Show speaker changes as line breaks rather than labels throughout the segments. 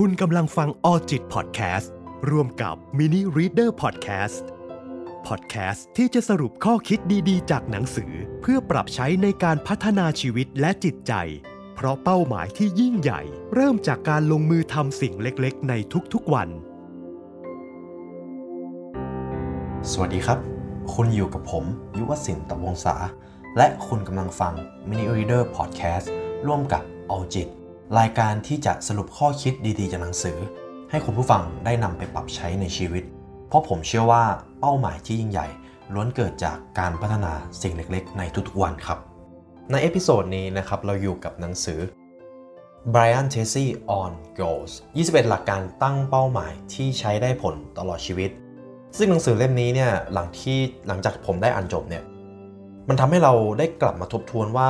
คุณกำลังฟัง Alljit Podcast ร่วมกับ Mini Reader Podcast พอดแคสต์ที่จะสรุปข้อคิดดีๆ จากหนังสือ เพื่อปรับใช้ในการพัฒนาชีวิตและจิตใจ เพราะเป้าหมายที่ยิ่งใหญ่ เริ่มจากการลงมือทำสิ่งเล็กๆ ในทุกๆวัน
สวัสดีครับ คุณอยู่กับผม ยุวศิลป์ตะวงศา และคุณกำลังฟัง Mini Reader Podcast ร่วมกับ a l j i t รายการที่จะสรุปข้อคิดดีๆจากหนังสือ ให้คุณผู้ฟังได้นำไปปรับใช้ในชีวิต เพราะผมเชื่อว่าเป้าหมายที่ยิ่งใหญ่ ล้วนเกิดจากการพัฒนาสิ่งเล็กๆ ในทุกๆวันครับ ใน episode นี้นะครับเราอยู่กับหนังสือ Brian Tracy on Goals 21 หลักการตั้งเป้าหมายที่ใช้ได้ผลตลอดชีวิต ซึ่งหนังสือเล่มนี้เนี่ยหลังที่หลังจากผมได้อ่านจบเนี่ยมันทำให้เราได้กลับมาทบทวนว่า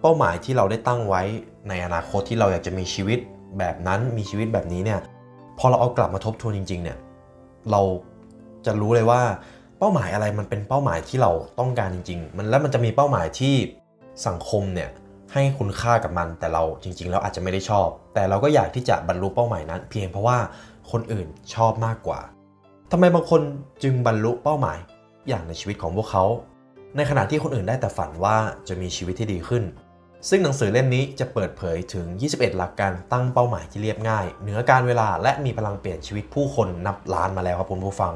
เป้าหมายที่เราได้ตั้งไว้ในอนาคตที่เราอยากจะมีชีวิตแบบนั้นมีชีวิตแบบนี้เนี่ยพอเราเอากลับมาทบทวนจริง ๆ เนี่ยเราจะรู้เลยว่าเป้าหมายอะไรมันเป็นเป้าหมายที่เราต้องการจริง ๆ มันแล้วมันจะมีเป้าหมายที่สังคมเนี่ยให้คุณค่ากับมัน แต่เราจริง ๆ แล้วอาจจะไม่ได้ชอบ แต่เราก็อยากที่จะบรรลุเป้าหมายนั้น เพียงเพราะว่าคนอื่นชอบมากกว่าทำไมบางคนจึงบรรลุเป้าหมายอย่างในชีวิตของพวกเขา ในขณะที่คนอื่นได้แต่ฝันว่าจะมีชีวิตที่ดีขึ้น ซึ่งหนังสือเล่มนี้จะเปิดเผยถึง 21 หลักการตั้งเป้าหมายที่เรียบง่าย เหนือการเวลาและมีพลังเปลี่ยนชีวิตผู้คนนับล้านมาแล้วครับคุณผู้ฟัง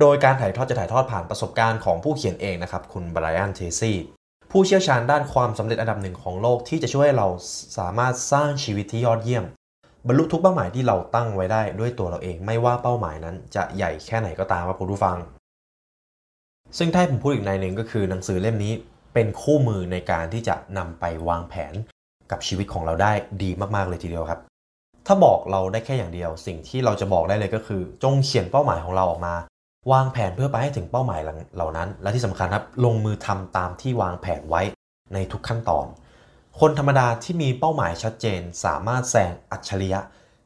โดยการถ่ายทอดจะถ่ายทอดผ่านประสบการณ์ของผู้เขียนเองนะครับ คุณไบรอันเทซี่ผู้เชี่ยวชาญด้านความสำเร็จอันดับหนึ่งของโลกที่จะช่วยเราสามารถสร้างชีวิตที่ยอดเยี่ยม บรรลุทุกเป้าหมายที่เราตั้งไว้ได้ด้วยตัวเราเองไม่ว่าเป้าหมายนั้นจะใหญ่แค่ไหนก็ตามครับคุณผู้ฟัง ซึ่งถ้าผมพูดอีกในหนึ่งก็คือหนังสือเล่มนี้ เป็นคู่มือในการที่จะนำไปวางแผนกับชีวิตของเราได้ดีมากๆเลยทีเดียวครับ ถ้าบอกเราได้แค่อย่างเดียว สิ่งที่เราจะบอกได้เลยก็คือ จงเขียนเป้าหมายของเราออกมา วางแผนเพื่อไปให้ถึงเป้าหมายเหล่านั้น และที่สำคัญครับลงมือทำตามที่วางแผนไว้ในทุกขั้นตอน คนธรรมดาที่มีเป้าหมายชัดเจน สามารถแซงอัจฉริยะ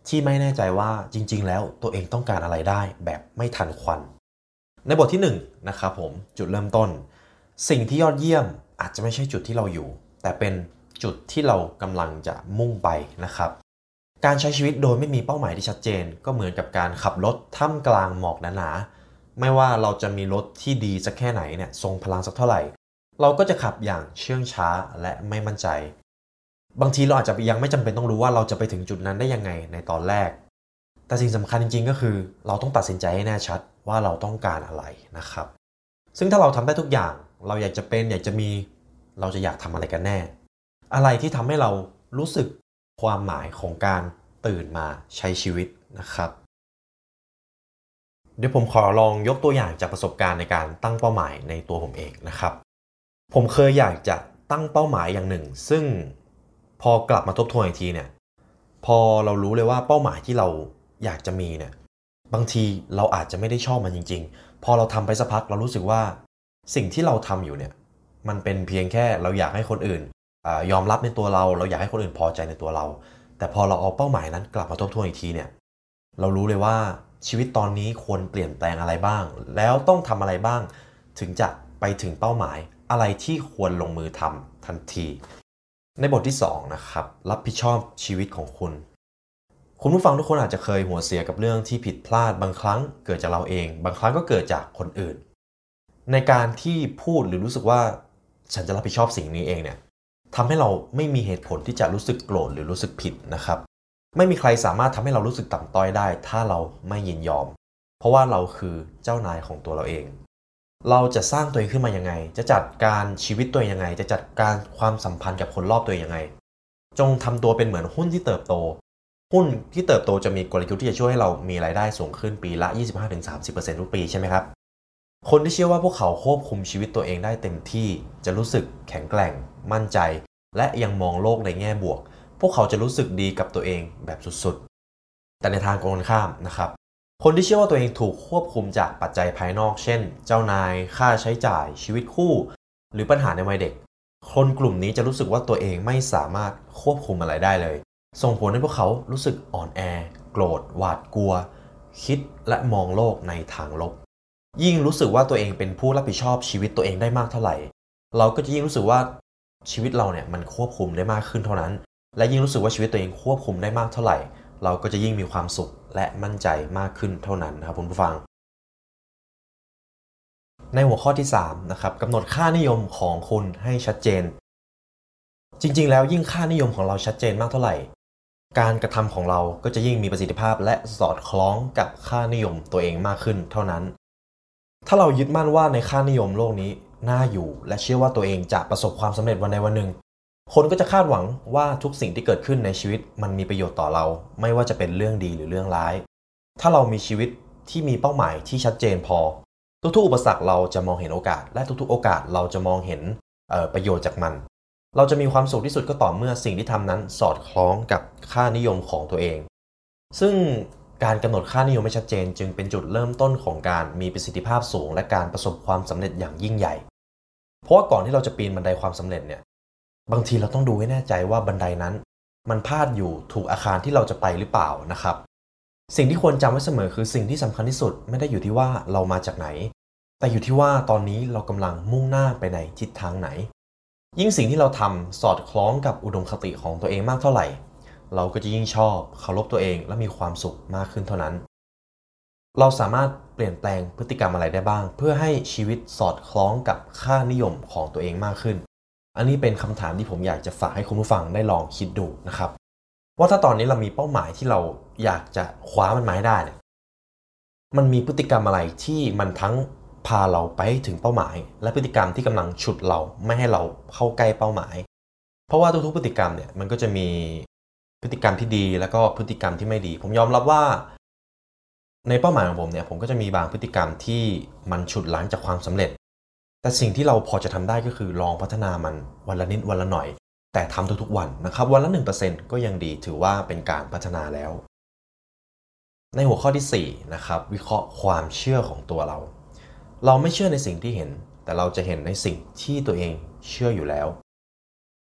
ที่ไม่แน่ใจว่าจริง ๆ แล้วตัวเองต้องการอะไรได้แบบไม่ทันควัน ในบทที่1นนะครับผมจุดเริ่มต้น สิ่งที่ยอดเยี่ยม อาจจะไม่ใช่จุดที่เราอยู่ แต่เป็นจุดที่เรากำลังจะมุ่งไปนะครับ การใช้ชีวิตโดยไม่มีเป้าหมายที่ชัดเจน ก็เหมือนกับการขับรถท่ามกลางหมอกหนาๆไม่ว่าเราจะมีรถที่ดีสักแค่ไหนเนี่ยทรงพลังสักเท่าไหร่ เราก็จะขับอย่างเชื่องช้าและไม่มั่นใจ บางทีเราอาจจะยังไม่จำเป็นต้องรู้ว่าเราจะไปถึงจุดนั้นได้ยังไงในตอนแรก แต่สิ่งสำคัญจริง ๆ ก็คือ เราต้องตัดสินใจให้แน่ชัดว่าเราต้องการอะไรนะครับ ซึ่งถ้าเราทำได้ทุกอย่าง เราอยากจะเป็นอยากจะมี เราจะอยากทำอะไรกันแน่ อะไรที่ทำให้เรารู้สึกความหมายของการตื่นมาใช้ชีวิตนะครับ เดี๋ยวผมขอลองยกตัวอย่างจากประสบการณ์ในการตั้งเป้าหมายในตัวผมเองนะครับ ผมเคยอยากจะตั้งเป้าหมายอย่างหนึ่ง ซึ่งพอกลับมาทบทวนอีกทีเนี่ย พอเรารู้เลยว่าเป้าหมายที่เราอยากจะมีเนี่ย บางทีเราอาจจะไม่ได้ชอบมันจริง ๆ พอเราทำไปสักพักเรารู้สึกว่า สิ่งที่เราทำอยู่เนี่ยมันเป็นเพียงแค่เราอยากให้คนอื่นอยอมรับในตัวเรา เราอยากให้คนอื่นพอใจในตัวเรา แต่พอเราเอาเป้าหมายนั้นกลับมาทบทวนอีกทีเนี่ยเรารู้เลยว่าชีวิตตอนนี้ควรเปลี่ยนแปลงอะไรบ้าง แล้วต้องทำอะไรบ้าง ถึงจะไปถึงเป้าหมายอะไรที่ควรลงมือทำทันที ในบทที่2นะครับรับผิดชอบชีวิตของคุณ คุณผู้ฟังทุกคนอาจจะเคยหัวเสียกับเรื่องที่ผิดพลาดบางครั้งเกิดจากเราเอง บางครั้งก็เกิดจากคนอื่น ในการที่พูดหรือรู้สึกว่าฉันจะรับผิดชอบสิ่งนี้เองเนี่ยทำให้เราไม่มีเหตุผลที่จะรู้สึกโกรธหรือรู้สึกผิดนะครับ ไม่มีใครสามารถทำให้เรารู้สึกต่ำต้อยได้ ถ้าเราไม่ยินยอม เพราะว่าเราคือเจ้านายของตัวเราเอง เราจะสร้างตัวเองขึ้นมายังไง จะจัดการชีวิตตัวเองยังไง จะจัดการความสัมพันธ์กับคนรอบตัวเองยังไง จงทำตัวเป็นเหมือนหุ้นที่เติบโต หุ้นที่เติบโตจะมีกลยุทธ์ที่จะช่วยให้เรามีรายได้สูงขึ้นปีละ 25-30%ทุกปีใช่ไหมครับ คนที่เชื่อว่าพวกเขาควบคุมชีวิตตัวเองได้เต็มที่ จะรู้สึกแข็งแกร่ง มั่นใจ และยังมองโลกในแง่บวก พวกเขาจะรู้สึกดีกับตัวเองแบบสุดๆ แต่ในทางตรงกันข้ามนะครับ คนที่เชื่อว่าตัวเองถูกควบคุมจากปัจจัยภายนอก เช่น เจ้านาย ค่าใช้จ่าย ชีวิตคู่ หรือปัญหาในวัยเด็ก คนกลุ่มนี้จะรู้สึกว่าตัวเองไม่สามารถควบคุมอะไรได้เลย ส่งผลให้พวกเขารู้สึกอ่อนแอ โกรธ หวาดกลัว คิดและมองโลกในทางลบ ยิ่งรู้สึกว่าตัวเองเป็นผู้รับผิดชอบชีวิตตัวเองได้มากเท่าไหร่ เราก็จะยิ่งรู้สึกว่าชีวิตเราเนี่ยมันควบคุมได้มากขึ้นเท่านั้น และยิ่งรู้สึกว่าชีวิตตัวเองควบคุมได้มากเท่าไหร่ เราก็จะยิ่งมีความสุขและมั่นใจมากขึ้นเท่านั้นนะครับคุณผู้ฟัง ในหัวข้อที่3นะครับกำหนดค่านิยมของคุณให้ชัดเจน จริง ๆ แล้วยิ่งค่านิยมของเราชัดเจนมากเท่าไหร่ การกระทำของเราก็จะยิ่งมีประสิทธิภาพและสอดคล้องกับค่านิยมตัวเองมากขึ้นเท่านั้น ถ้าเรายึดมั่นว่าในค่านิยมโลกนี้น่าอยู่ และเชื่อว่าตัวเองจะประสบความสำเร็จวันใดวันหนึ่ง คนก็จะคาดหวังว่าทุกสิ่งที่เกิดขึ้นในชีวิตมันมีประโยชน์ต่อเรา ไม่ว่าจะเป็นเรื่องดีหรือเรื่องร้าย ถ้าเรามีชีวิตที่มีเป้าหมายที่ชัดเจนพอ ทุกๆอุปสรรคเราจะมองเห็นโอกาส และทุกๆ โอกาสเราจะมองเห็นประโยชน์จากมัน เราจะมีความสุขที่สุดก็ต่อเมื่อสิ่งที่ทำนั้นสอดคล้องกับค่านิยมของตัวเอง ซึ่ง การกำหนดค่านิยมไม่ชัดเจน จึงเป็นจุดเริ่มต้นของการมีประสิทธิภาพสูง และการประสบความสำเร็จอย่างยิ่งใหญ่ เพราะว่าก่อนที่เราจะปีนบันไดความสำเร็จเนี่ยบางทีเราต้องดูให้แน่ใจว่าบันไดนั้น มันพาดอยู่ถูกอาคารที่เราจะไปหรือเปล่านะครับ สิ่งที่ควรจำไว้เสมอคือสิ่งที่สำคัญที่สุดไม่ได้อยู่ที่ว่าเรามาจากไหน แต่อยู่ที่ว่าตอนนี้เรากำลังมุ่งหน้าไปในทิศทางไหน ยิ่งสิ่งที่เราทำสอดคล้องกับอุดมคติของตัวเองมากเท่าไหร่ เราก็จะยิ่งชอบเคารพตัวเองและมีความสุขมากขึ้นเท่านั้น เราสามารถเปลี่ยนแปลงพฤติกรรมอะไรได้บ้าง เพื่อให้ชีวิตสอดคล้องกับค่านิยมของตัวเองมากขึ้น อันนี้เป็นคำถามที่ผมอยากจะฝากให้คุณผู้ฟังได้ลองคิดดูนะครับ ว่าถ้าตอนนี้เรามีเป้าหมายที่เราอยากจะคว้ามันมาให้ได้เนี่ยมันมีพฤติกรรมอะไรที่มันทั้งพาเราไปถึงเป้าหมาย และพฤติกรรมที่กำลังฉุดเราไม่ให้เราเข้าใกล้เป้าหมาย เพราะว่าทุกๆพฤติกรรมเนี่ยมันก็จะมี พฤติกรรมที่ดีแล้วก็พฤติกรรมที่ไม่ดี ผมยอมรับว่า ในเป้าหมายของผมเนี่ยผมก็จะมีบางพฤติกรรมที่มันฉุดล้างจากความสำเร็จ แต่สิ่งที่เราพอจะทำได้ก็คือลองพัฒนามันวันละนิดวันละหน่อย แต่ทำทุกๆวันนะครับ วันละ 1%ก็ยังดีถือว่าเป็นการพัฒนาแล้ว ในหัวข้อที่4นะครับวิเคราะห์ความเชื่อของตัวเรา เราไม่เชื่อในสิ่งที่เห็น แต่เราจะเห็นในสิ่งที่ตัวเองเชื่ออยู่แล้ว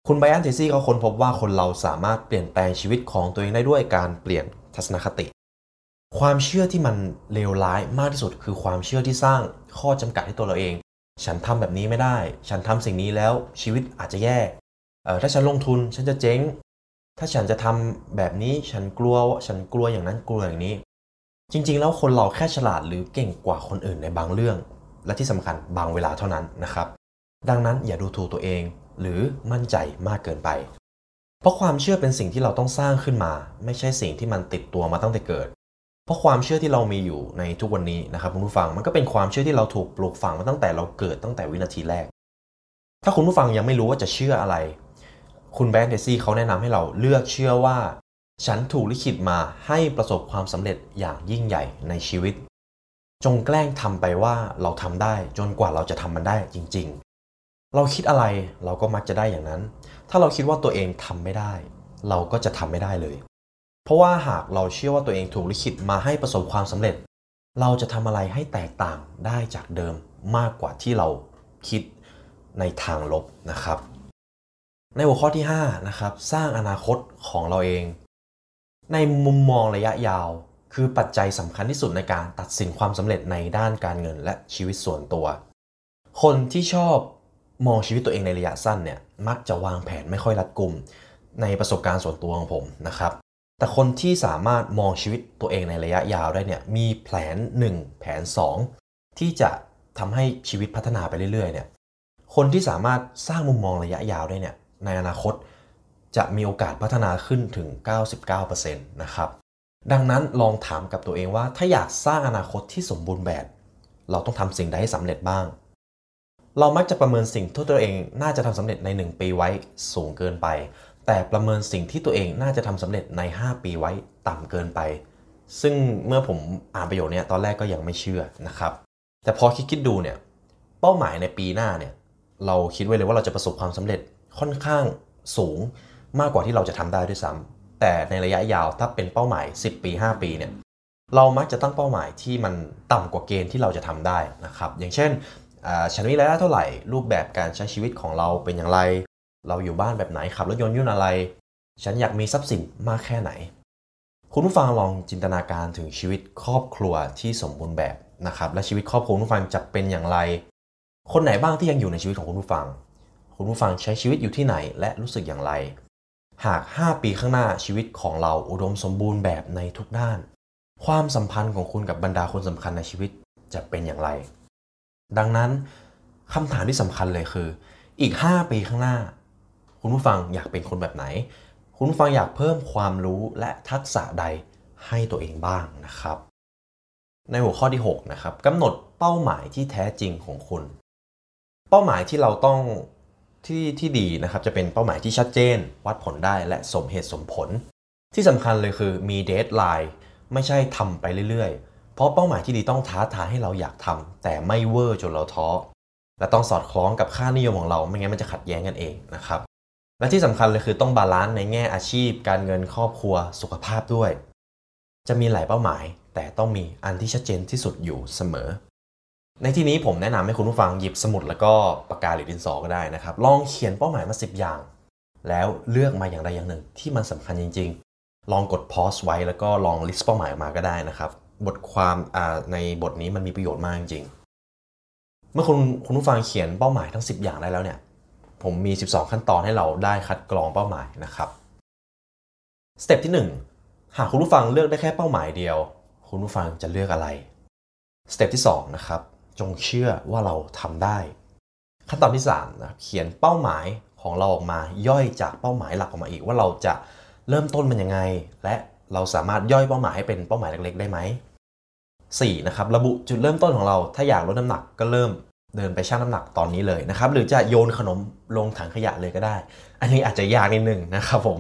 คุณไบอันเทซี่เขาค้นพบว่าคนเราสามารถเปลี่ยนแปลงชีวิตของตัวเองได้ด้วยการเปลี่ยนทัศนคติ ความเชื่อที่มันเลวร้ายมากที่สุด คือความเชื่อที่สร้างข้อจำกัดให้ตัวเราเอง ฉันทำแบบนี้ไม่ได้ ฉันทำสิ่งนี้แล้วชีวิตอาจจะแย่ถ้าฉันลงทุนฉันจะเจ๊ง ถ้าฉันจะทำแบบนี้ฉันกลัวฉันกลัวอย่างนั้นกลัวอย่างนี้ จริง ๆ แล้วคนเราแค่ฉลาดหรือเก่งกว่าคนอื่นในบางเรื่อง และที่สำคัญบางเวลาเท่านั้นนะครับ ดังนั้นอย่าดูถูกตัวเอง หรือมั่นใจมากเกินไป เพราะความเชื่อเป็นสิ่งที่เราต้องสร้างขึ้นมา ไม่ใช่สิ่งที่มันติดตัวมาตั้งแต่เกิด เพราะความเชื่อที่เรามีอยู่ในทุกวันนี้นะครับคุณผู้ฟังมันก็เป็นความเชื่อที่เราถูกปลูกฝังมาตั้งแต่เราเกิดตั้งแต่วินาทีแรก ถ้าคุณผู้ฟังยังไม่รู้ว่าจะเชื่ออะไร คุณแบงค์เดซี่เขาแนะนำให้เราเลือกเชื่อว่า ฉันถูกลิขิตมาให้ประสบความสำเร็จอย่างยิ่งใหญ่ในชีวิตจงแกล้งทำไปว่าเราทำได้จนกว่าเราจะทำมันได้จริง เราคิดอะไรเราก็มักจะได้อย่างนั้น ถ้าเราคิดว่าตัวเองทำไม่ได้ เราก็จะทำไม่ได้เลย เพราะว่าหากเราเชื่อว่าตัวเองถูกลิขิตมาให้ประสบความสำเร็จ เราจะทำอะไรให้แตกต่างได้จากเดิมมากกว่าที่เราคิดในทางลบนะครับ ในหัวข้อที่5นะครับสร้างอนาคตของเราเอง ในมุมมองระยะยาว คือปัจจัยสำคัญที่สุดในการตัดสินความสำเร็จในด้านการเงินและชีวิตส่วนตัว คนที่ชอบ มองชีวิตตัวเองในระยะสั้นเนี่ยมักจะวางแผนไม่ค่อยรัดกุม ในประสบการณ์ส่วนตัวของผมนะครับแต่คนที่สามารถมองชีวิตตัวเองในระยะยาวได้เนี่ยมีแผน 1 แผน 2 ที่จะทำให้ชีวิตพัฒนาไปเรื่อยๆเนี่ยคนที่สามารถสร้างมุมมองระยะยาวได้เนี่ยในอนาคตจะมีโอกาสพัฒนาขึ้นถึง 99%นะครับดังนั้นลองถามกับตัวเองว่าถ้าอยากสร้างอนาคตที่สมบูรณ์แบบ เราต้องทำสิ่งใดให้สำเร็จบ้าง เรามักจะประเมินสิ่งที่ตัวเองน่าจะทำสำเร็จใน 1 ปีไว้สูงเกินไป แต่ประเมินสิ่งที่ตัวเองน่าจะทำสำเร็จใน 5 ปีไว้ต่ำเกินไป ซึ่งเมื่อผมอ่านประโยคนี้ตอนแรกก็ยังไม่เชื่อนะครับ แต่พอคิดคิดดูเนี่ยเป้าหมายในปีหน้าเนี่ยเราคิดไว้เลยว่าเราจะประสบความสำเร็จค่อนข้างสูงมากกว่าที่เราจะทำได้ด้วยซ้ำแต่ในระยะยาวถ้าเป็นเป้าหมาย 10 ปี 5 ปีเนี่ยเรามักจะตั้งเป้าหมายที่มันต่ำกว่าเกณฑ์ที่เราจะทำได้นะครับ อย่างเช่น ฉันมีรายได้เท่าไหร่ รูปแบบการใช้ชีวิตของเราเป็นอย่างไร เราอยู่บ้านแบบไหนขับรถยนต์ยุ่นอะไร ฉันอยากมีทรัพย์สินมากแค่ไหน คุณผู้ฟังลองจินตนาการถึงชีวิตครอบครัวที่สมบูรณ์แบบนะครับและชีวิตครอบครัวคุณผู้ฟังจะเป็นอย่างไร คนไหนบ้างที่ยังอยู่ในชีวิตของคุณผู้ฟัง คุณผู้ฟังใช้ชีวิตอยู่ที่ไหนและรู้สึกอย่างไร หาก 5 ปีข้างหน้าชีวิตของเราอุดมสมบูรณ์แบบในทุกด้าน ความสัมพันธ์ของคุณกับบรรดาคนสำคัญในชีวิตจะเป็นอย่างไร ดังนั้นคำถามที่สำคัญเลยคือ อีก 5 ปีข้างหน้า คุณผู้ฟังอยากเป็นคนแบบไหน คุณผู้ฟังอยากเพิ่มความรู้และทักษะใดให้ตัวเองบ้างนะครับ ในหัวข้อที่6นะครับกำหนดเป้าหมายที่แท้จริงของคุณ เป้าหมายที่เราต้องที่ที่ดีนะครับจะเป็นเป้าหมายที่ชัดเจน วัดผลได้และสมเหตุสมผล ที่สำคัญเลยคือมีเดทไลน์ไม่ใช่ทำไปเรื่อยๆ เพราะเป้าหมายที่ดีต้องท้าทายให้เราอยากทำแต่ไม่เวอร์จนเราท้อและต้องสอดคล้องกับค่านิยมของเราไม่งั้นมันจะขัดแย้งกันเองนะครับและที่สำคัญเลยคือต้อง balance ในแง่อาชีพ การเงินครอบครัวสุขภาพด้วย จะมีหลายเป้าหมาย แต่ต้องมีอันที่ชัดเจนที่สุดอยู่เสมอ ในที่นี้ผมแนะนำให้คุณผู้ฟังหยิบสมุดแล้วก็ปากกาหรือดินสอก็ได้นะครับลองเขียนเป้าหมายมา 10 อย่าง แล้วเลือกมาอย่างใดอย่างหนึ่งที่มันสำคัญจริง ๆ ลองกด pause ไว้แล้วก็ลอง list เป้าหมายออกมาก็ได้นะครับ บทความในบทนี้มันมีประโยชน์มากจริงเมื่อคุณคุณผู้ฟังเขียนเป้าหมายทั้ง 10 อย่างได้แล้วเนี่ย ผมมี 12 ขั้นตอนให้เราได้คัดกรองเป้าหมายนะครับ step ที่ 1 หากคุณผู้ฟังเลือกได้แค่เป้าหมายเดียว คุณผู้ฟังจะเลือกอะไร step ที่ 2 นะครับ จงเชื่อว่าเราทำได้ ขั้นตอนที่3นะเขียนเป้าหมายของเราออกมาย่อยจากเป้าหมายหลักออกมาอีกว่าเราจะเริ่มต้นมันยังไง และเราสามารถย่อยเป้าหมายให้เป็นเป้าหมายเล็กๆ ได้ไหม 4. นะครับระบุจุดเริ่มต้นของเราถ้าอยากลดน้ำหนักก็เริ่มเดินไปชั่งน้ำหนักตอนนี้เลยนะครับหรือจะโยนขนมลงถังขยะเลยก็ได้ อันนี้อาจจะยากนิดนึงนะครับผม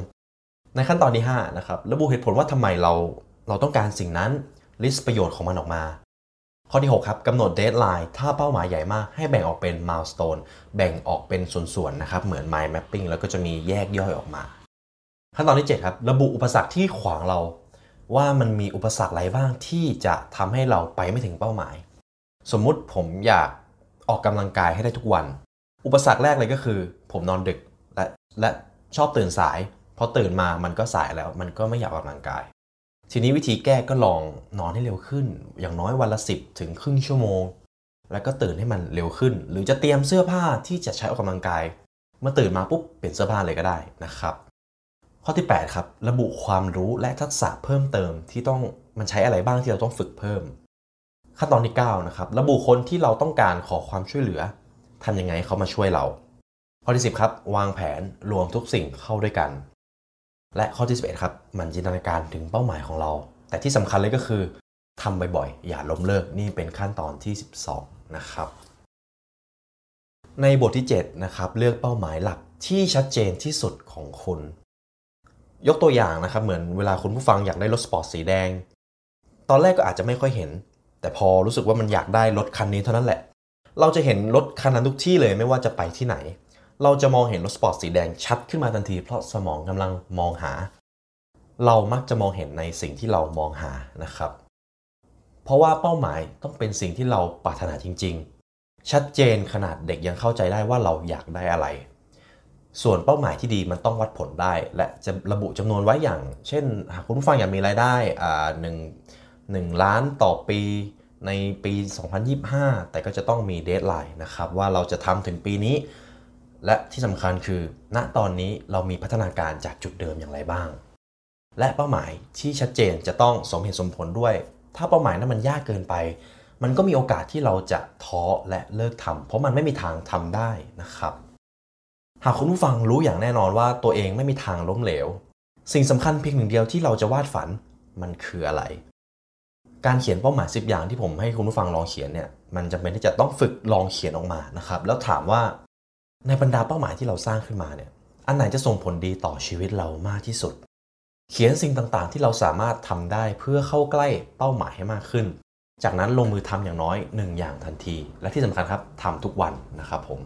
ในขั้นตอนที่5นะครับระบุเหตุผลว่าทำไมเราเราต้องการสิ่งนั้น list ประโยชน์ของมันออกมา ข้อที่ 6 ครับกำหนด deadline ถ้าเป้าหมายใหญ่มากให้แบ่งออกเป็นม l ลส t o n e แบ่งออกเป็นส่วนๆนะครับเหมือน mind mapping แล้วก็จะมีแยกย่อยออกมา ขั้นตอนที่ 7 ครับ ระบุอุปสรรคที่ขวางเรา ว่ามันมีอุปสรรคอะไรบ้างที่จะทำให้เราไปไม่ถึงเป้าหมาย สมมุติผมอยากออกกำลังกายให้ได้ทุกวัน อุปสรรคแรกเลยก็คือ ผมนอนดึกและและชอบตื่นสายพอตื่นมามันก็สายแล้ว มันก็ไม่อยากออกกำลังกาย ทีนี้วิธีแก้ก็ลองนอนให้เร็วขึ้น อย่างน้อยวันละ 10 ถึงครึ่งชั่วโมง แล้วก็ตื่นให้มันเร็วขึ้น หรือจะเตรียมเสื้อผ้าที่จะใช้ออกกำลังกาย เมื่อตื่นมาปุ๊บเปลี่ยนเสื้อผ้าเลยก็ได้นะครับ ข้อที่ 8 ครับ ระบุความรู้และทักษะเพิ่มเติมที่ต้องมันใช้อะไรบ้างที่เราต้องฝึกเพิ่ม ขั้นตอนที่9นะครับระบุคนที่เราต้องการขอความช่วยเหลือทำยังไงเขามาช่วยเรา ข้อที่ 10 ครับ วางแผนรวมทุกสิ่งเข้าด้วยกัน และข้อที่ 11 ครับมันจินตนาการถึงเป้าหมายของเรา แต่ที่สำคัญเลยก็คือทำบ่อยๆ อย่าล้มเลิกนี่เป็นขั้นตอนที่ 12 นะครับ ในบทที่ 7 นะครับ เลือกเป้าหมายหลักที่ชัดเจนที่สุดของคุณ ยกตัวอย่างนะครับเหมือนเวลาคุณผู้ฟังอยากได้รถสปอร์ตสีแดง ตอนแรกก็อาจจะไม่ค่อยเห็น แต่พอรู้สึกว่ามันอยากได้รถคันนี้เท่านั้นแหละ เราจะเห็นรถคันนั้นทุกที่เลยไม่ว่าจะไปที่ไหน เราจะมองเห็นรถสปอร์ตสีแดงชัดขึ้นมาทันที เพราะสมองกำลังมองหา เรามักจะมองเห็นในสิ่งที่เรามองหานะครับ เพราะว่าเป้าหมายต้องเป็นสิ่งที่เราปรารถนาจริง ๆ ชัดเจนขนาดเด็กยังเข้าใจได้ว่าเราอยากได้อะไร ส่วนเป้าหมายที่ดีมันต้องวัดผลได้ และจะระบุจำนวนไว้อย่าง เช่น หากคุณผู้ฟังอยากมีรายได้อ่าหนึ่งหนึ่งล้านต่อปีในปี 2025 แต่ก็จะต้องมีเดทไลน์นะครับ ว่าเราจะทำถึงปีนี้ และที่สำคัญคือ ณตอนนี้เรามีพัฒนาการจากจุดเดิมอย่างไรบ้าง และเป้าหมายที่ชัดเจนจะต้องสมเหตุสมผลด้วย ถ้าเป้าหมายนั้นมันยากเกินไป มันก็มีโอกาสที่เราจะท้อและเลิกทำเพราะมันไม่มีทางทำได้นะครับ หากคุณผู้ฟังรู้อย่างแน่นอนว่าตัวเองไม่มีทางล้มเหลว สิ่งสำคัญเพียงหนึ่งเดียวที่เราจะวาดฝันมันคืออะไร การเขียนเป้าหมาย 10 อย่างที่ผมให้คุณผู้ฟังลองเขียนเนี่ยมันจำเป็นที่จะต้องฝึกลองเขียนออกมานะครับ แล้วถามว่าในบรรดาเป้าหมายที่เราสร้างขึ้นมาเนี่ยอันไหนจะส่งผลดีต่อชีวิตเรามากที่สุด เขียนสิ่งต่างๆ ที่เราสามารถทำได้เพื่อเข้าใกล้เป้าหมายให้มากขึ้น จากนั้นลงมือทำอย่างน้อย 1 อย่างทันที และที่สำคัญครับทำทุกวันนะครับผม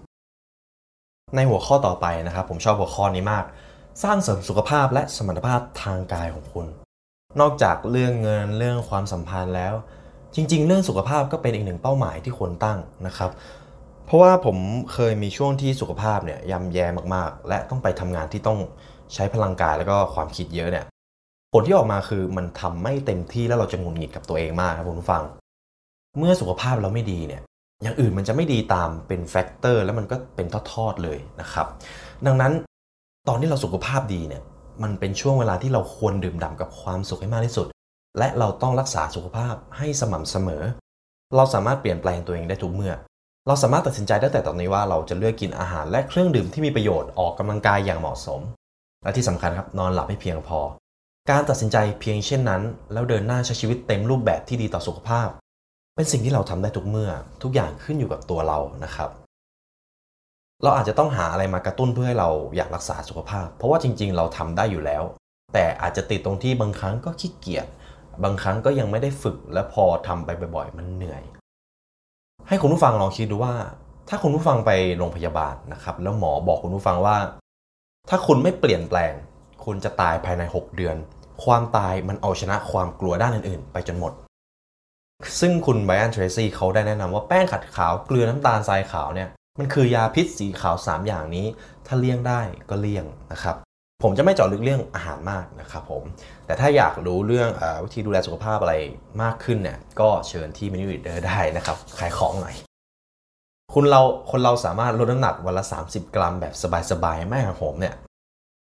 ในหัวข้อต่อไปนะครับ ผมชอบหัวข้อนี้มาก สร้างเสริมสุขภาพและสมรรถภาพทางกายของคุณ นอกจากเรื่องเงินเรื่องความสัมพันธ์แล้ว จริง ๆ เรื่องสุขภาพก็เป็นอีกหนึ่งเป้าหมายที่ควรตั้งนะครับ เพราะว่าผมเคยมีช่วงที่สุขภาพเนี่ยย่ำแย่มากๆ และต้องไปทำงานที่ต้องใช้พลังกายแล้วก็ความคิดเยอะเนี่ยผลที่ออกมาคือมันทำไม่เต็มที่แล้วเราจะหงุดหงิดกับตัวเองมากครับคุณผู้ฟัง เมื่อสุขภาพเราไม่ดีเนี่ย อย่างอื่นมันจะไม่ดีตามเป็น factor แล้วมันก็เป็นทอดๆเลยนะครับ ดังนั้นตอนที่เราสุขภาพดีเนี่ยมันเป็นช่วงเวลาที่เราควรดื่มด่ำกับความสุขให้มากที่สุด และเราต้องรักษาสุขภาพให้สม่ำเสมอ เราสามารถเปลี่ยนแปลงตัวเองได้ทุกเมื่อ เราสามารถตัดสินใจได้แต่ตอนนี้ว่าเราจะเลือกกินอาหารและเครื่องดื่มที่มีประโยชน์ออกกำลังกายอย่างเหมาะสม และที่สำคัญครับนอนหลับให้เพียงพอ การตัดสินใจเพียงเช่นนั้น แล้วเดินหน้าใช้ชีวิตเต็มรูปแบบที่ดีต่อสุขภาพ เป็นสิ่งที่เราทำได้ทุกเมื่อ ทุกอย่างขึ้นอยู่กับตัวเรานะครับ เราอาจจะต้องหาอะไรมากระตุ้นเพื่อให้เราอยากรักษาสุขภาพ เพราะว่าจริง ๆ เราทำได้อยู่แล้ว แต่อาจจะติดตรงที่บางครั้งก็ขี้เกียจบางครั้งก็ยังไม่ได้ฝึกและพอทำไปบ่อยๆ มันเหนื่อย ให้คุณผู้ฟังลองคิดดูว่า ถ้าคุณผู้ฟังไปโรงพยาบาลนะครับ แล้วหมอบอกคุณผู้ฟังว่า ถ้าคุณไม่เปลี่ยนแปลง คุณจะตายภายใน 6 เดือน ความตายมันเอาชนะความกลัวด้านอื่นๆ ไปจนหมด ซึ่งคุณไบรอันเทรซี่เขาได้แนะนำว่าแป้งขัดขาวเกลือน้ำตาลทรายขาวเนี่ยมันคือยาพิษสีขาว 3 อย่างนี้ ถ้าเลี่ยงได้ก็เลี่ยงนะครับผมจะไม่เจาะลึกเรื่องอาหารมากนะครับผม แต่ถ้าอยากรู้เรื่องอวิธีดูแลสุขภาพอะไรมากขึ้นเนี่ยก็เชิญที่ Mini Reader ได้นะครับ ขายของหน่อย คุณเราคนเราสามารถลดน้ำหนักวันละ 30 กรัมแบบสบายๆ ไม่หักโหมเนี่ย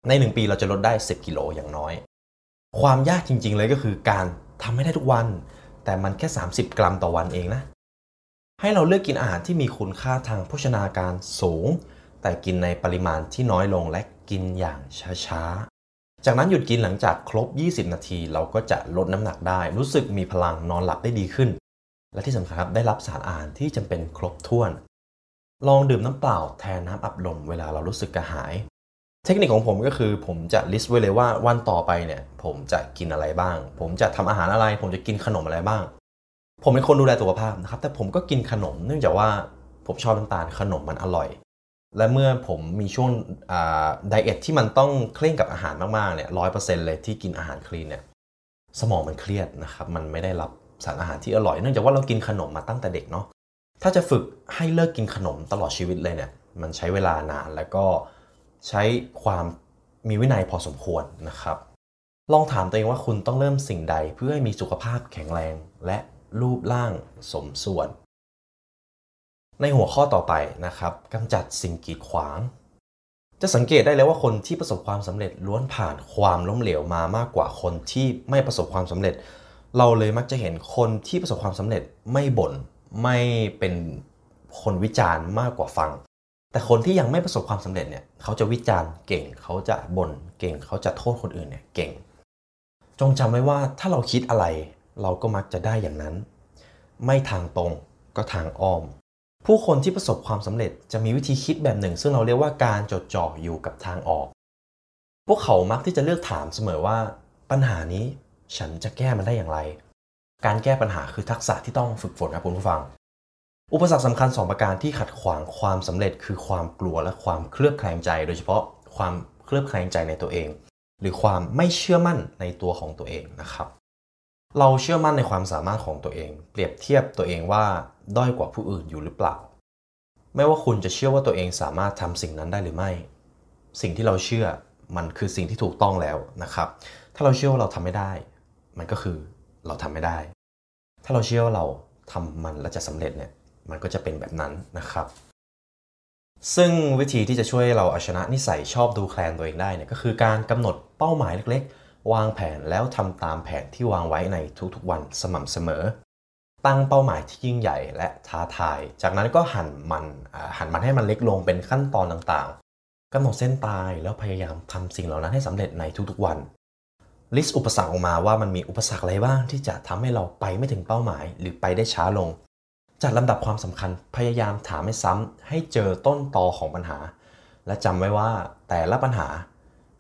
ใน 1 ปีเราจะลดได้ 10 กิโลอย่างน้อย ความยากจริงๆเลยก็คือการทำไม่ได้ทุกวัน แต่มันแค่ 30 กรัมต่อวันเองนะ ให้เราเลือกกินอาหารที่มีคุณค่าทางโภชนาการสูง แต่กินในปริมาณที่น้อยลงและกินอย่างช้าๆ จากนั้นหยุดกินหลังจากครบ 20 นาที เราก็จะลดน้ำหนักได้ รู้สึกมีพลังนอนหลับได้ดีขึ้น และที่สำคัญครับได้รับสารอาหารที่จำเป็นครบถ้วน ลองดื่มน้ำเปล่าแทนน้ำอัดลมเวลาเรารู้สึกกระหาย เทคนิคของผมก็คือผมจะลิสต์ไว้เลยว่าวันต่อไปเนี่ย ผมจะกินอะไรบ้าง ผมจะทำอาหารอะไร ผมจะกินขนมอะไรบ้าง ผมเป็นคนดูแลสุขภาพนะครับ แต่ผมก็กินขนมเนื่องจากว่าผมชอบน้ำตาลขนมมันอร่อย และเมื่อผมมีช่วงไดเอทที่มันต้องเคร่งกับอาหารมากๆเนี่ยร้อยเปอร์เซ็นต์เลยที่กินอาหารคลีนเนี่ยสมองมันเครียดนะครับมันไม่ได้รับสารอาหารที่อร่อยเนื่องจากว่าเรากินขนมมาตั้งแต่เด็กเนาะถ้าจะฝึกให้เลิกกินขนมตลอดชีวิตเลยเนี่ยมันใช้เวลานานแล้วก็ ใช้ความมีวินัยพอสมควรนะครับ ลองถามตัวเองว่าคุณต้องเริ่มสิ่งใดเพื่อให้มีสุขภาพแข็งแรงและรูปร่างสมส่วน ในหัวข้อต่อไปนะครับกำจัดสิ่งกีดขวาง จะสังเกตได้เลยว่าคนที่ประสบความสำเร็จล้วนผ่านความล้มเหลวมามากกว่าคนที่ไม่ประสบความสำเร็จ เราเลยมักจะเห็นคนที่ประสบความสำเร็จไม่บน่นไม่เป็นคนวิจารณ์มากกว่าฟัง แต่คนที่ยังไม่ประสบความสำเร็จเนี่ยเขาจะวิจารณ์เก่งเขาจะบน่นเก่งเขาจะโทษคนอื่นเนี่ยเก่ง จงจำไว้ว่าถ้าเราคิดอะไร เราก็มักจะได้อย่างนั้น ไม่ทางตรงก็ทางอ้อม ผู้คนที่ประสบความสำเร็จจะมีวิธีคิดแบบหนึ่ง ซึ่งเราเรียกว่าการจดจ่ออยู่กับทางออก พวกเขามักที่จะเลือกถามเสมอว่า ปัญหานี้ฉันจะแก้มันได้อย่างไร การแก้ปัญหาคือทักษะที่ต้องฝึกฝนครับคุณผู้ฟัง อุปสรรคสำคัญ 2 ประการที่ขัดขวางความสำเร็จคือความกลัวและความเคลือบแคลงใจ โดยเฉพาะความเคลือบแคลงใจในตัวเอง หรือความไม่เชื่อมั่นในตัวของตัวเองนะครับเราเชื่อมั่นในความสามารถของตัวเอง เปรียบเทียบตัวเองว่าด้อยกว่าผู้อื่นอยู่หรือเปล่า ไม่ว่าคุณจะเชื่อว่าตัวเองสามารถทำสิ่งนั้นได้หรือไม่ สิ่งที่เราเชื่อมันคือสิ่งที่ถูกต้องแล้วนะครับ ถ้าเราเชื่อว่าเราทำไม่ได้ มันก็คือเราทำไม่ได้ ถ้าเราเชื่อว่าเราทำมันและจะสำเร็จเนี่ย มันก็จะเป็นแบบนั้นนะครับ ซึ่งวิธีที่จะช่วยเราเอาชนะนิสัยชอบดูแคลนตัวเองได้เนี่ยก็คือการกำหนดเป้าหมายเล็กๆ วางแผนแล้วทำตามแผนที่วางไว้ในทุกๆวันสม่ำเสมอ ตั้งเป้าหมายที่ยิ่งใหญ่และท้าทาย จากนั้นก็หั่นมันหั่นมันให้มันเล็กลงเป็นขั้นตอนต่างๆกำหนดเส้นตายแล้วพยายามทำสิ่งเหล่านั้นให้สำเร็จในทุกๆวันลิสต์อุปสรรคออกมาว่ามันมีอุปสรรคอะไรบ้างที่จะทำให้เราไปไม่ถึงเป้าหมาย หรือไปได้ช้าลง จัดลำดับความสำคัญพยายามถามให้ซ้ำให้เจอต้นตอของปัญหา และจำไว้ว่าแต่ละปัญหา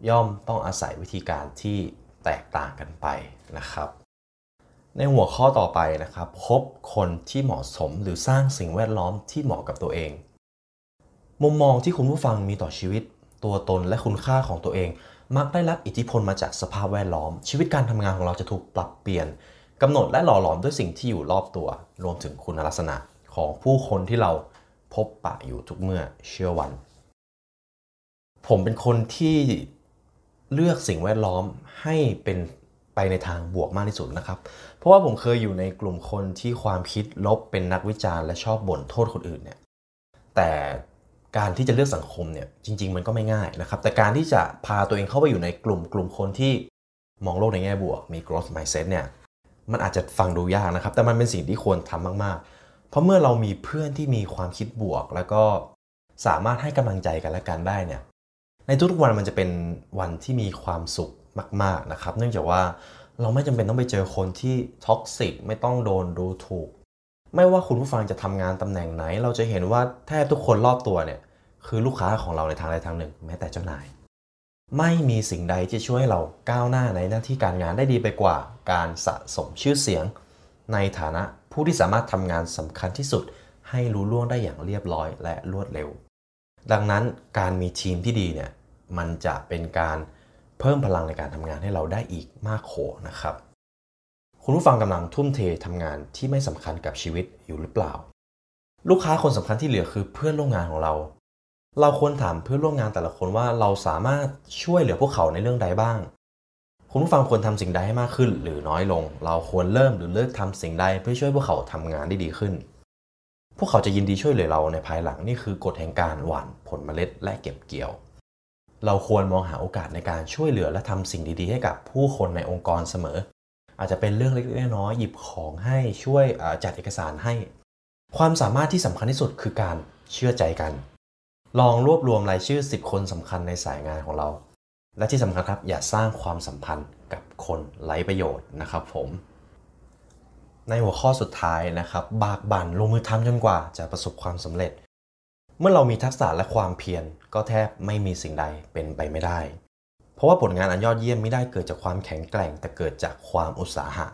ย่อมต้องอาศัยวิธีการที่แตกต่างกันไปนะครับ ในหัวข้อต่อไปนะครับ พบคนที่เหมาะสมหรือสร้างสิ่งแวดล้อมที่เหมาะกับตัวเอง มุมมองที่คุณผู้ฟังมีต่อชีวิต ตัวตนและคุณค่าของตัวเอง มักได้รับอิทธิพลมาจากสภาพแวดล้อม ชีวิตการทำงานของเราจะถูกปรับเปลี่ยน กำหนดและหล่อหลอมด้วยสิ่งที่อยู่รอบตัว รวมถึงคุณลักษณะของผู้คนที่เราพบปะอยู่ทุกเมื่อเชื่อวัน ผมเป็นคนที่เลือกสิ่งแวดล้อมให้เป็นไปในทางบวกมากที่สุดนะครับ เพราะว่าผมเคยอยู่ในกลุ่มคนที่ความคิดลบเป็นนักวิจารณ์และชอบบ่นโทษคนอื่นเนี่ย แต่การที่จะเลือกสังคมเนี่ยจริง ๆ มันก็ไม่ง่ายนะครับ แต่การที่จะพาตัวเองเข้าไปอยู่ในกลุ่มกลุ่มคนที่มองโลกในแง่บวกมี growth mindset เนี่ย มันอาจจะฟังดูยากนะครับ แต่มันเป็นสิ่งที่ควรทำมากๆ เพราะเมื่อเรามีเพื่อนที่มีความคิดบวก แล้วก็สามารถให้กำลังใจกันและกันได้เนี่ย ในทุกๆวันมันจะเป็นวันที่มีความสุขมาก ๆนะครับ เนื่องจากว่าเราไม่จำเป็นต้องไปเจอคนที่ท็อกซิกไม่ต้องโดนดูถูก ไม่ว่าคุณผู้ฟังจะทำงานตำแหน่งไหน เราจะเห็นว่าแทบทุกคนรอบตัวเนี่ยคือลูกค้าของเราในทางใดทางหนึ่ง แม้แต่เจ้านาย ไม่มีสิ่งใดที่ช่วยเราก้าวหน้าในหน้าที่การงานได้ดีไปกว่า การสะสมชื่อเสียง ในฐานะผู้ที่สามารถทำงานสำคัญที่สุด ให้รู้ล่วงได้อย่างเรียบร้อยและรวดเร็ว ดังนั้นการมีทีมที่ดีเนี่ยมันจะเป็นการเพิ่มพลังในการทำงานให้เราได้อีกมากโขนะครับ คุณผู้ฟังกำลังทุ่มเททำงานที่ไม่สำคัญกับชีวิตอยู่หรือเปล่า ลูกค้าคนสำคัญที่เหลือคือเพื่อนร่วมงานของเรา เราควรถามเพื่อนร่วมงานแต่ละคนว่าเราสามารถช่วยเหลือพวกเขาในเรื่องใดบ้าง คุณผู้ฟังควรทำสิ่งใดให้มากขึ้น หรือน้อยลง เราควรเริ่มหรือเลิกทำสิ่งใดเพื่อช่วยพวกเขาทำงานได้ดีขึ้น พวกเขาจะยินดีช่วยเหลือเราในภายหลังนี่คือกฎแห่งการหว่านผลเมล็ดและเก็บเกี่ยว เราควรมองหาโอกาสในการช่วยเหลือและทำสิ่งดีๆ ให้กับผู้คนในองค์กรเสมอ อาจจะเป็นเรื่องเล็กๆน้อยๆหยิบของให้ช่วยจัดเอกสารให้ ความสามารถที่สำคัญที่สุดคือการเชื่อใจกัน ลองรวบรวมรายชื่อ 10 คนสำคัญในสายงานของเรา และที่สำคัญครับอย่าสร้างความสัมพันธ์กับคนไร้ประโยชน์นะครับผม ในหัวข้อสุดท้ายนะครับ บากบั่นลงมือทำจนกว่าจะประสบความสำเร็จ เมื่อเรามีทักษะและความเพียรก็แทบไม่มีสิ่งใดเป็นไปไม่ได้ เพราะว่าผลงานอันยอดเยี่ยมไม่ได้เกิดจากความแข็งแกร่ง แต่เกิดจากความอุตสาหะ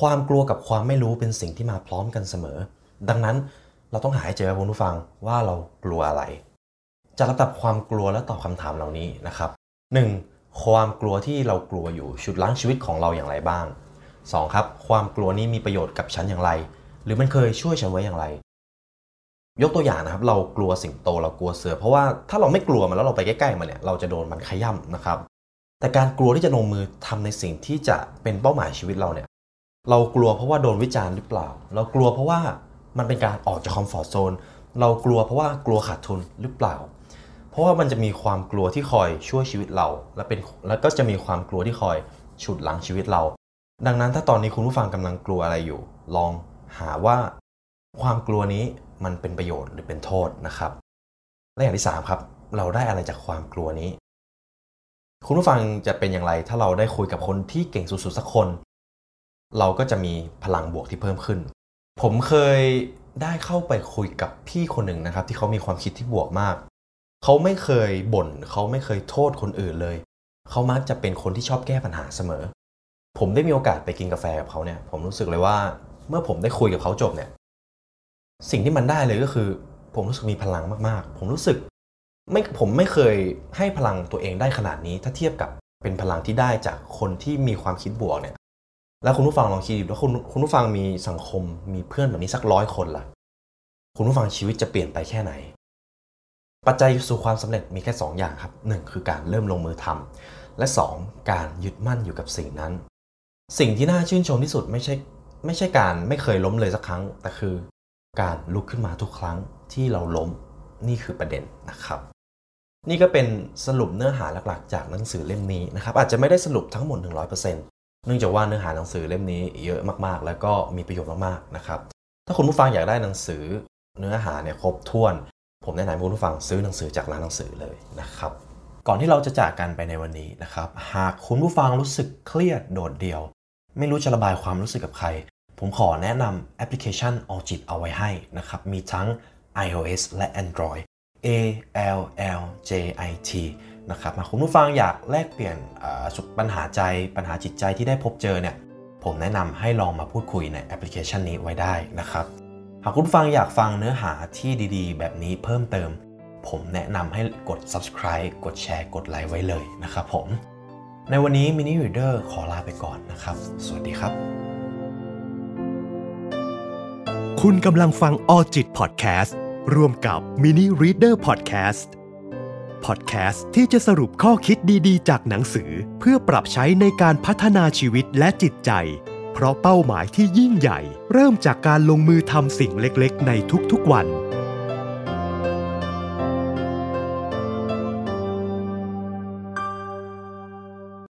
ความกลัวกับความไม่รู้เป็นสิ่งที่มาพร้อมกันเสมอ ดังนั้นเราต้องหาให้เจอคุณผู้ฟังว่าเรากลัวอะไร จะระดับความกลัวและตอบคำถามเหล่านี้นะครับ 1. ความกลัวที่เรากลัวอยู่ชุดล้างชีวิตของเราอย่างไรบ้าง 2. ครับ ความกลัวนี้มีประโยชน์กับฉันอย่างไร หรือมันเคยช่วยฉันไว้อย่างไร ยกตัวอย่างนะครับ เรากลัวสิงโตเรากลัวเสือ เพราะว่าถ้าเราไม่กลัวมันแล้วเราไปใกล้ๆมันเนี่ยเราจะโดนมันขย่ำนะครับ แต่การกลัวที่จะลงมือทำในสิ่งที่จะเป็นเป้าหมายชีวิตเราเนี่ย เรากลัวเพราะว่าโดนวิจารณ์หรือเปล่า เรากลัวเพราะว่ามันเป็นการออกจากคอมฟอร์ทโซนเรากลัวเพราะว่ากลัวขาดทุนหรือเปล่า เพราะว่ามันจะมีความกลัวที่คอยช่วยชีวิตเรา และเป็นแล้วก็จะมีความกลัวที่คอยฉุดหลังชีวิตเรา ดังนั้นถ้าตอนนี้คุณผู้ฟังกำลังกลัวอะไรอยู่ ลองหาว่า ความกลัวนี้มันเป็นประโยชน์หรือเป็นโทษนะครับ และอย่างที่3ครับ เราได้อะไรจากความกลัวนี้ คุณผู้ฟังจะเป็นอย่างไร ถ้าเราได้คุยกับคนที่เก่งสุดๆสักคน เราก็จะมีพลังบวกที่เพิ่มขึ้น ผมเคยได้เข้าไปคุยกับพี่คนหนึ่งนะครับ ที่เขามีความคิดที่บวกมาก เขาไม่เคยบ่นเขาไม่เคยโทษคนอื่นเลย เขามักจะเป็นคนที่ชอบแก้ปัญหาเสมอ ผมได้มีโอกาสไปกินกาแฟกับเขาเนี่ยผมรู้สึกเลยว่าเมื่อผมได้คุยกับเขาจบเนี่ย สิ่งที่มันได้เลยก็คือ ผมรู้สึกมีพลังมากๆ ผมรู้สึกไม่ผมไม่เคยให้พลังตัวเองได้ขนาดนี้ ถ้าเทียบกับเป็นพลังที่ได้จากคนที่มีความคิดบวกเนี่ย แล้วคุณผู้ฟังลองคิดดูว่าคุณคุณผู้ฟังมีสังคมมีเพื่อนแบบนี้สักร้อยคนล่ะ คุณผู้ฟังชีวิตจะเปลี่ยนไปแค่ไหน ปัจจัยสู่ความสำเร็จมีแค่ 2 อย่างครับ 1 คือการเริ่มลงมือทำและ 2 การยึดมั่นอยู่กับสิ่งนั้น สิ่งที่น่าชื่นชมที่สุดไม่ใช่ไม่ใช่การไม่เคยล้มเลยสักครั้ง แต่คือ การลุกขึ้นมาทุกครั้งที่เราล้มนี่คือประเด็นนะครับ นี่ก็เป็นสรุปเนื้อหาหลักๆ จากหนังสือเล่มนี้นะครับ อาจจะไม่ได้สรุปทั้งหมด 100%เนื่องจากว่าเนื้อหาหนังสือเล่มนี้เยอะมากๆ แล้วก็มีประโยชน์มากๆนะครับถ้าคุณผู้ฟังอยากได้หนังสือเนื้อหาเนี่ยครบถ้วน ผมแนะนำคุณผู้ฟังซื้อหนังสือจากร้านหนังสือเลยนะครับ ก่อนที่เราจะจากกันไปในวันนี้นะครับ หากคุณผู้ฟังรู้สึกเครียดโดดเดี่ยว ไม่รู้จะระบายความรู้สึกกับใคร ผมขอแนะนำแอปพลิเคชัน Alljit เอาไว้ให้นะครับ มีทั้ง iOS และ Android A L L J I T นะครับคุณผู้ฟังอยากแลกเปลี่ยนปัญหาใจปัญหาจิตใจที่ได้พบเจอเนี่ยผมแนะนำให้ลองมาพูดคุยในแอปพลิเคชันนี้ไว้ได้นะครับ หากคุณฟังอยากฟังเนื้อหาที่ดีๆ แบบนี้เพิ่มเติม ผมแนะนำให้กด subscribe กดแชร์ กดไลค์ไว้เลยนะครับผม ในวันนี้ Mini Reader ขอลาไปก่อนนะครับ สวัสดีครับ
คุณกำลังฟังออจิตพอดแคสต์ร่วมกับ Mini Reader podcast podcast ที่จะสรุปข้อคิดดีๆ จากหนังสือ เพื่อปรับใช้ในการพัฒนาชีวิตและจิตใจ เพราะเป้าหมายที่ยิ่งใหญ่ เริ่มจากการลงมือทำสิ่งเล็กๆ ในทุกๆวัน